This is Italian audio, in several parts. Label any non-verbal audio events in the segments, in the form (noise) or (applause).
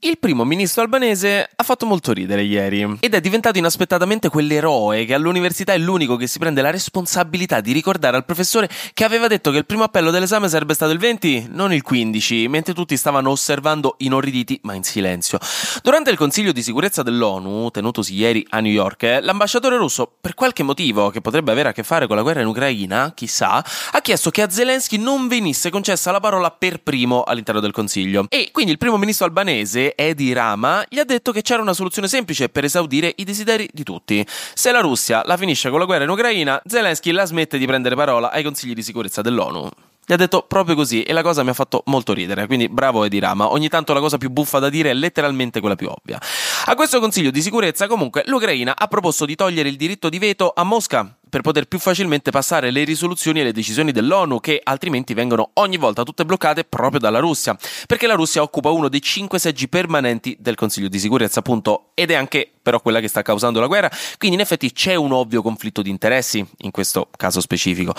Il primo ministro albanese ha fatto molto ridere ieri ed è diventato inaspettatamente quell'eroe che all'università è l'unico che si prende la responsabilità di ricordare al professore che aveva detto che il primo appello dell'esame sarebbe stato il 20, non il 15, mentre tutti stavano osservando inorriditi ma in silenzio. Durante il Consiglio di sicurezza dell'ONU, tenutosi ieri a New York, l'ambasciatore russo, per qualche motivo che potrebbe avere a che fare con la guerra in Ucraina, chissà, ha chiesto che a Zelensky non venisse concessa la parola per primo all'interno del Consiglio. E quindi il primo ministro albanese Edi Rama gli ha detto che c'era una soluzione semplice per esaudire i desideri di tutti. Se la Russia la finisce con la guerra in Ucraina, Zelensky la smette di prendere parola ai consigli di sicurezza dell'ONU. Gli ha detto proprio così e la cosa mi ha fatto molto ridere, quindi bravo Edi Rama. Ogni tanto la cosa più buffa da dire è letteralmente quella più ovvia. A questo consiglio di sicurezza comunque l'Ucraina ha proposto di togliere il diritto di veto a Mosca per poter più facilmente passare le risoluzioni e le decisioni dell'ONU che altrimenti vengono ogni volta tutte bloccate proprio dalla Russia, perché la Russia occupa uno dei cinque seggi permanenti del Consiglio di sicurezza, appunto, ed è anche però quella che sta causando la guerra, quindi in effetti c'è un ovvio conflitto di interessi in questo caso specifico.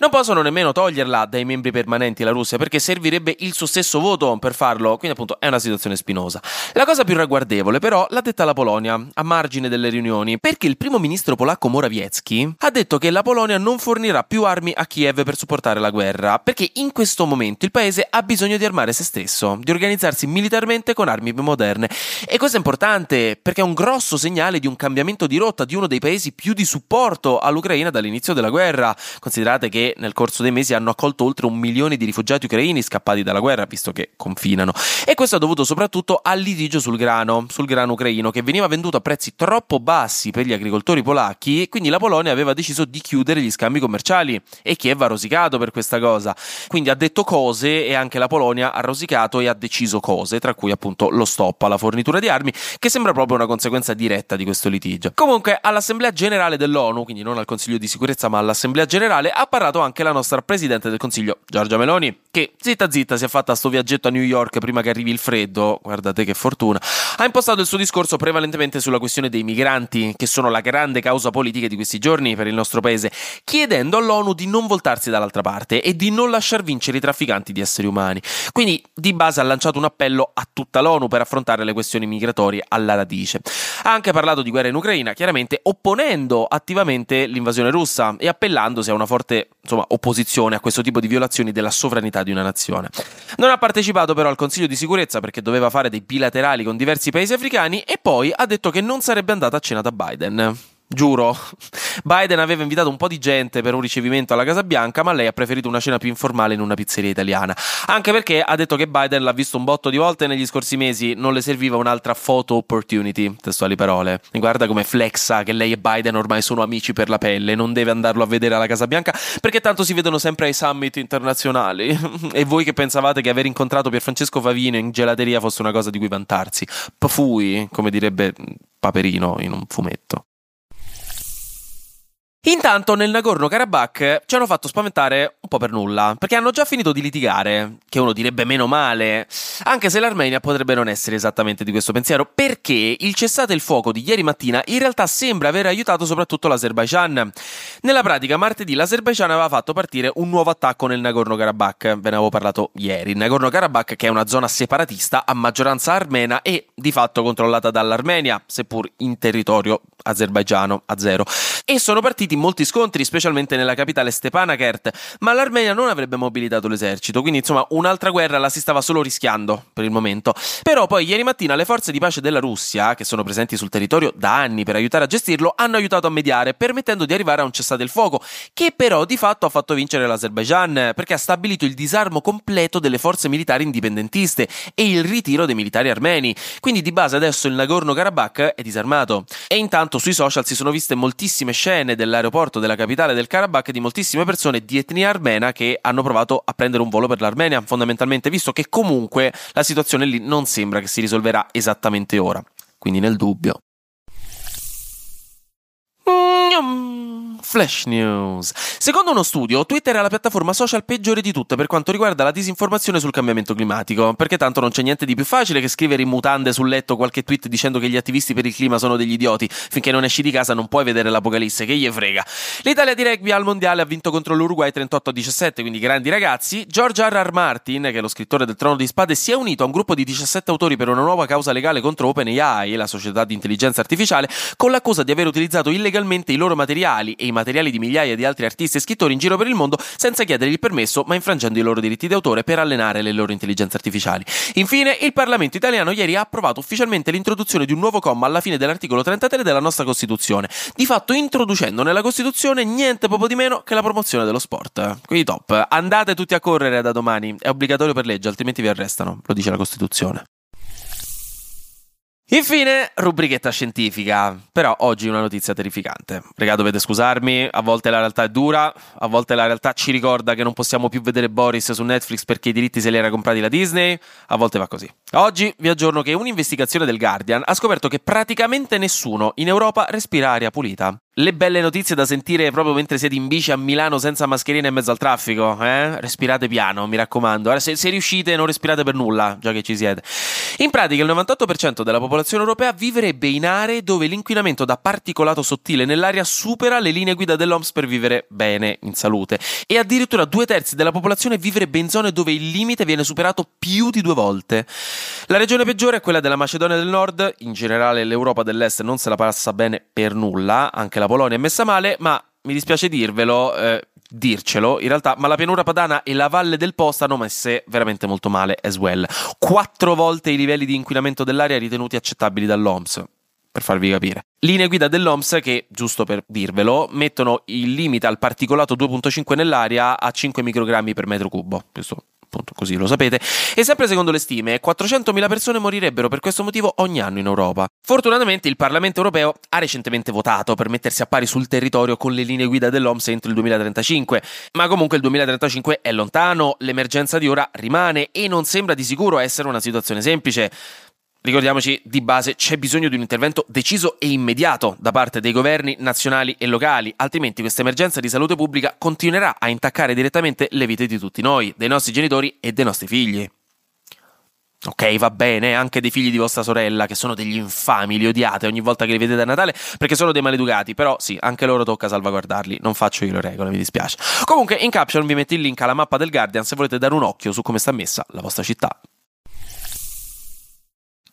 Non possono nemmeno toglierla dai membri permanenti la Russia perché servirebbe il suo stesso voto per farlo, quindi appunto è una situazione spinosa. La cosa più ragguardevole però l'ha detta la Polonia, a margine delle riunioni, perché il primo ministro polacco Morawiecki ha detto che la Polonia non fornirà più armi a Kiev per supportare la guerra, perché in questo momento il paese ha bisogno di armare se stesso, di organizzarsi militarmente con armi più moderne. E questo è importante perché è un grosso grosso segnale di un cambiamento di rotta di uno dei paesi più di supporto all'Ucraina dall'inizio della guerra. Considerate che nel corso dei mesi hanno accolto oltre un milione di rifugiati ucraini scappati dalla guerra, visto che confinano. E questo è dovuto soprattutto al litigio sul grano, sul grano ucraino, che veniva venduto a prezzi troppo bassi per gli agricoltori polacchi e quindi la Polonia aveva deciso di chiudere gli scambi commerciali e Kiev ha rosicato per questa cosa. Quindi ha detto cose e anche la Polonia ha rosicato e ha deciso cose, tra cui appunto lo stop alla fornitura di armi, che sembra proprio una conseguenza diretta di questo litigio. Comunque, all'Assemblea Generale dell'ONU, quindi non al Consiglio di sicurezza, ma all'Assemblea Generale, ha parlato anche la nostra Presidente del Consiglio, Giorgia Meloni, che zitta zitta si è fatta sto viaggetto a New York prima che arrivi il freddo, guardate che fortuna, ha impostato il suo discorso prevalentemente sulla questione dei migranti, che sono la grande causa politica di questi giorni per il nostro paese, chiedendo all'ONU di non voltarsi dall'altra parte e di non lasciar vincere i trafficanti di esseri umani. Quindi, di base ha lanciato un appello a tutta l'ONU per affrontare le questioni migratorie alla radice. Ha anche parlato di guerra in Ucraina, chiaramente opponendo attivamente l'invasione russa e appellandosi a una forte insomma, opposizione a questo tipo di violazioni della sovranità di una nazione. Non ha partecipato però al Consiglio di sicurezza perché doveva fare dei bilaterali con diversi paesi africani e poi ha detto che non sarebbe andata a cena da Biden. Giuro, (laughs) Biden aveva invitato un po' di gente per un ricevimento alla Casa Bianca, ma lei ha preferito una cena più informale in una pizzeria italiana. Anche perché ha detto che Biden l'ha visto un botto di volte negli scorsi mesi, non le serviva un'altra photo opportunity, testuali parole. Guarda come flexa che lei e Biden ormai sono amici per la pelle, non deve andarlo a vedere alla Casa Bianca, perché tanto si vedono sempre ai summit internazionali. (laughs) e voi che pensavate che aver incontrato Pierfrancesco Favino in gelateria fosse una cosa di cui vantarsi? Pfui, come direbbe Paperino in un fumetto. Intanto nel Nagorno-Karabakh ci hanno fatto spaventare un po' per nulla, perché hanno già finito di litigare, che uno direbbe meno male, anche se l'Armenia potrebbe non essere esattamente di questo pensiero, perché il cessate il fuoco di ieri mattina in realtà sembra aver aiutato soprattutto l'Azerbaijan. Nella pratica martedì l'Azerbaijan aveva fatto partire un nuovo attacco nel Nagorno-Karabakh, ve ne avevo parlato ieri, il Nagorno-Karabakh che è una zona separatista a maggioranza armena e di fatto controllata dall'Armenia, seppur in territorio azerbaigiano a zero. E sono partiti molti scontri, specialmente nella capitale Stepanakert, ma l'Armenia non avrebbe mobilitato l'esercito, quindi insomma un'altra guerra la si stava solo rischiando per il momento. Però poi ieri mattina le forze di pace della Russia, che sono presenti sul territorio da anni per aiutare a gestirlo, hanno aiutato a mediare, permettendo di arrivare a un cessate il fuoco, che però di fatto ha fatto vincere l'Azerbaijan, perché ha stabilito il disarmo completo delle forze militari indipendentiste e il ritiro dei militari armeni. Quindi di base adesso il Nagorno-Karabakh è disarmato. E intanto sui social si sono viste moltissime scene dell'aeroporto all'aeroporto della capitale del Karabakh di moltissime persone di etnia armena che hanno provato a prendere un volo per l'Armenia, fondamentalmente visto che comunque la situazione lì non sembra che si risolverà esattamente ora. Quindi nel dubbio. Flash News. Secondo uno studio, Twitter è la piattaforma social peggiore di tutte per quanto riguarda la disinformazione sul cambiamento climatico, perché tanto non c'è niente di più facile che scrivere in mutande sul letto qualche tweet dicendo che gli attivisti per il clima sono degli idioti. Finché non esci di casa non puoi vedere l'apocalisse, che gli frega. L'Italia di rugby al mondiale ha vinto contro l'Uruguay 38 a 17, quindi grandi ragazzi. George R. R. Martin, che è lo scrittore del Trono di Spade, si è unito a un gruppo di 17 autori per una nuova causa legale contro OpenAI, la società di intelligenza artificiale, con l'accusa di aver utilizzato illegalmente i loro materiali e i materiali di migliaia di altri artisti e scrittori in giro per il mondo senza chiedere il permesso, ma infrangendo i loro diritti d'autore per allenare le loro intelligenze artificiali. Infine, il Parlamento italiano ieri ha approvato ufficialmente l'introduzione di un nuovo comma alla fine dell'articolo 33 della nostra Costituzione, di fatto introducendo nella Costituzione niente poco di meno che la promozione dello sport. Quindi top, andate tutti a correre da domani, è obbligatorio per legge, altrimenti vi arrestano, lo dice la Costituzione. Infine, rubrichetta scientifica. Però oggi una notizia terrificante. Regà, dovete scusarmi, a volte la realtà è dura, a volte la realtà ci ricorda che non possiamo più vedere Boris su Netflix perché i diritti se li era comprati la Disney, a volte va così. Oggi vi aggiorno che un'investigazione del Guardian ha scoperto che praticamente nessuno in Europa respira aria pulita le belle notizie da sentire proprio mentre siete in bici a Milano senza mascherina in mezzo al traffico. Eh? Respirate piano, mi raccomando. Se, se, riuscite, non respirate per nulla, già che ci siete. In pratica, il 98% della popolazione europea vivrebbe in aree dove l'inquinamento da particolato sottile nell'aria supera le linee guida dell'OMS per vivere bene, in salute. E addirittura due terzi della popolazione vivrebbe in zone dove il limite viene superato più di due volte. La regione peggiore è quella della Macedonia del Nord. In generale, l'Europa dell'Est non se la passa bene per nulla, anche la Polonia è messa male, ma mi dispiace dirvelo, eh, dircelo, in realtà, ma la pianura padana e la valle del Po stanno messe veramente molto male as well. Quattro volte i livelli di inquinamento dell'aria ritenuti accettabili dall'OMS. Per farvi capire. Linee guida dell'OMS che, giusto per dirvelo, mettono il limite al particolato 2.5 nell'aria a 5 microgrammi per metro cubo. Questo appunto così lo sapete, e sempre secondo le stime 400.000 persone morirebbero per questo motivo ogni anno in Europa. Fortunatamente il Parlamento europeo ha recentemente votato per mettersi a pari sul territorio con le linee guida dell'OMS entro il 2035, ma comunque il 2035 è lontano, l'emergenza di ora rimane e non sembra di sicuro essere una situazione semplice. Ricordiamoci, di base c'è bisogno di un intervento deciso e immediato da parte dei governi nazionali e locali, altrimenti questa emergenza di salute pubblica continuerà a intaccare direttamente le vite di tutti noi, dei nostri genitori e dei nostri figli. Ok, va bene, anche dei figli di vostra sorella, che sono degli infami, li odiate ogni volta che li vedete a Natale, perché sono dei maleducati, però sì, anche loro tocca salvaguardarli, non faccio io le regole, mi dispiace. Comunque, in caption vi metto il link alla mappa del Guardian se volete dare un occhio su come sta messa la vostra città.